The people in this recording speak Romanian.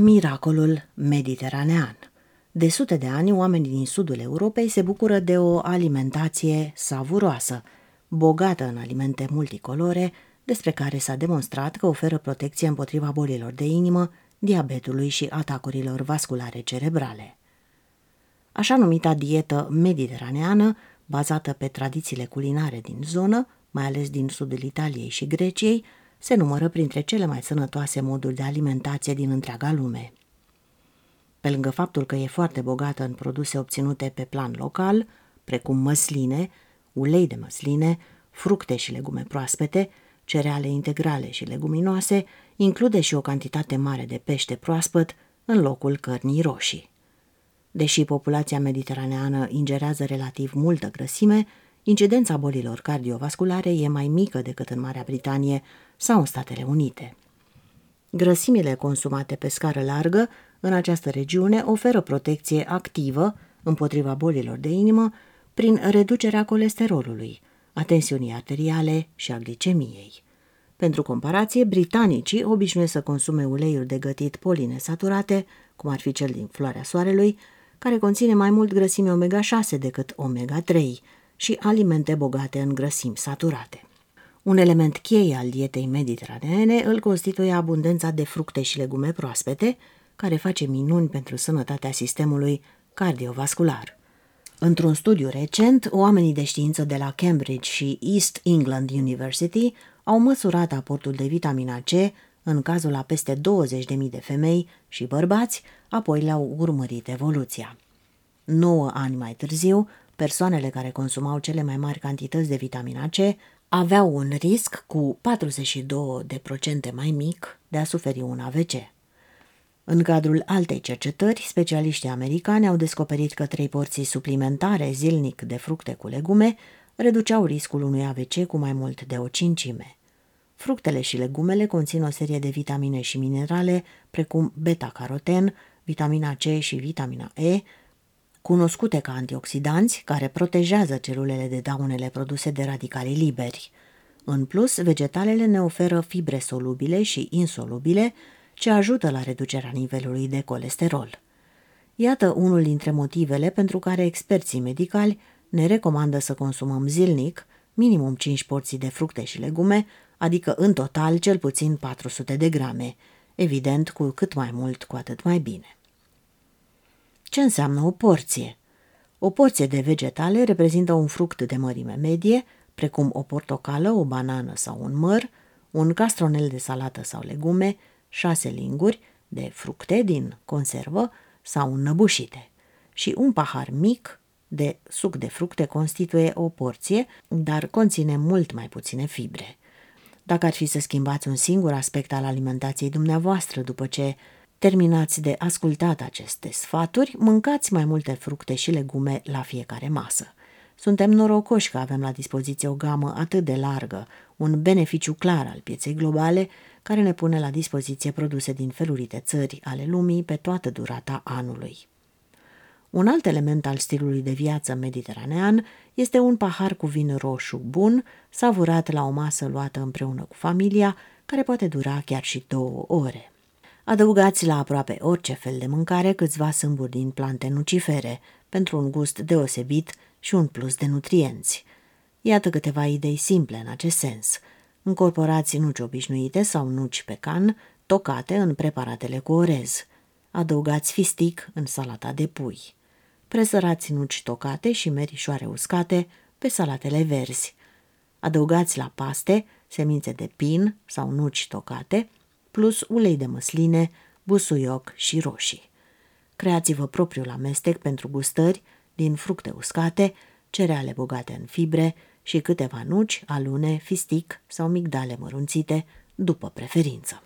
Miracolul mediteranean De sute de ani, oamenii din sudul Europei se bucură de o alimentație savuroasă, bogată în alimente multicolore, despre care s-a demonstrat că oferă protecție împotriva bolilor de inimă, diabetului și atacurilor vasculare cerebrale. Așa numita dietă mediteraneană, bazată pe tradițiile culinare din zonă, mai ales din sudul Italiei și Greciei, se numără printre cele mai sănătoase moduri de alimentație din întreaga lume. Pe lângă faptul că e foarte bogată în produse obținute pe plan local, precum măsline, ulei de măsline, fructe și legume proaspete, cereale integrale și leguminoase, include și o cantitate mare de pește proaspăt în locul cărnii roșii. Deși populația mediteraneană ingerează relativ multă grăsime, incidența bolilor cardiovasculare e mai mică decât în Marea Britanie sau în Statele Unite. Grăsimile consumate pe scară largă în această regiune oferă protecție activă împotriva bolilor de inimă prin reducerea colesterolului, a tensiunii arteriale și a glicemiei. Pentru comparație, britanicii obișnuiesc să consume uleiuri de gătit polinesaturate, cum ar fi cel din floarea soarelui, care conține mai mult grăsime omega-6 decât omega-3 și alimente bogate în grăsimi saturate. Un element cheie al dietei mediteraneene îl constituie abundența de fructe și legume proaspete, care face minuni pentru sănătatea sistemului cardiovascular. Într-un studiu recent, oamenii de știință de la Cambridge și East England University au măsurat aportul de vitamina C în cazul a peste 20.000 de femei și bărbați, apoi le-au urmărit evoluția. 9 ani mai târziu, persoanele care consumau cele mai mari cantități de vitamina C aveau un risc cu 42% mai mic de a suferi un AVC. În cadrul altei cercetări, specialiștii americani au descoperit că trei porții suplimentare zilnic de fructe cu legume reduceau riscul unui AVC cu mai mult de o cincime. Fructele și legumele conțin o serie de vitamine și minerale, precum beta-caroten, vitamina C și vitamina E, cunoscute ca antioxidanți, care protejează celulele de daunele produse de radicali liberi. În plus, vegetalele ne oferă fibre solubile și insolubile, ce ajută la reducerea nivelului de colesterol. Iată unul dintre motivele pentru care experții medicali ne recomandă să consumăm zilnic minimum 5 porții de fructe și legume, adică în total cel puțin 400 de grame, evident cu cât mai mult, cu atât mai bine. Ce înseamnă o porție? O porție de vegetale reprezintă un fruct de mărime medie, precum o portocală, o banană sau un măr, un castronel de salată sau legume, șase linguri de fructe din conservă sau năbușite și un pahar mic de suc de fructe constituie o porție, dar conține mult mai puține fibre. Dacă ar fi să schimbați un singur aspect al alimentației dumneavoastră după ce terminați de ascultat aceste sfaturi, mâncați mai multe fructe și legume la fiecare masă. Suntem norocoși că avem la dispoziție o gamă atât de largă, un beneficiu clar al pieței globale, care ne pune la dispoziție produse din felurite țări ale lumii pe toată durata anului. Un alt element al stilului de viață mediteranean este un pahar cu vin roșu bun, savurat la o masă luată împreună cu familia, care poate dura chiar și două ore. Adăugați la aproape orice fel de mâncare câțiva sâmburi din plante nucifere, pentru un gust deosebit și un plus de nutrienți. Iată câteva idei simple în acest sens. Încorporați nuci obișnuite sau nuci pe can, tocate în preparatele cu orez. Adăugați fistic în salata de pui. Presărați nuci tocate și merișoare uscate pe salatele verzi. Adăugați la paste semințe de pin sau nuci tocate, plus ulei de măsline, busuioc și roșii. Creați-vă propriul amestec pentru gustări din fructe uscate, cereale bogate în fibre și câteva nuci, alune, fistic sau migdale mărunțite, după preferință.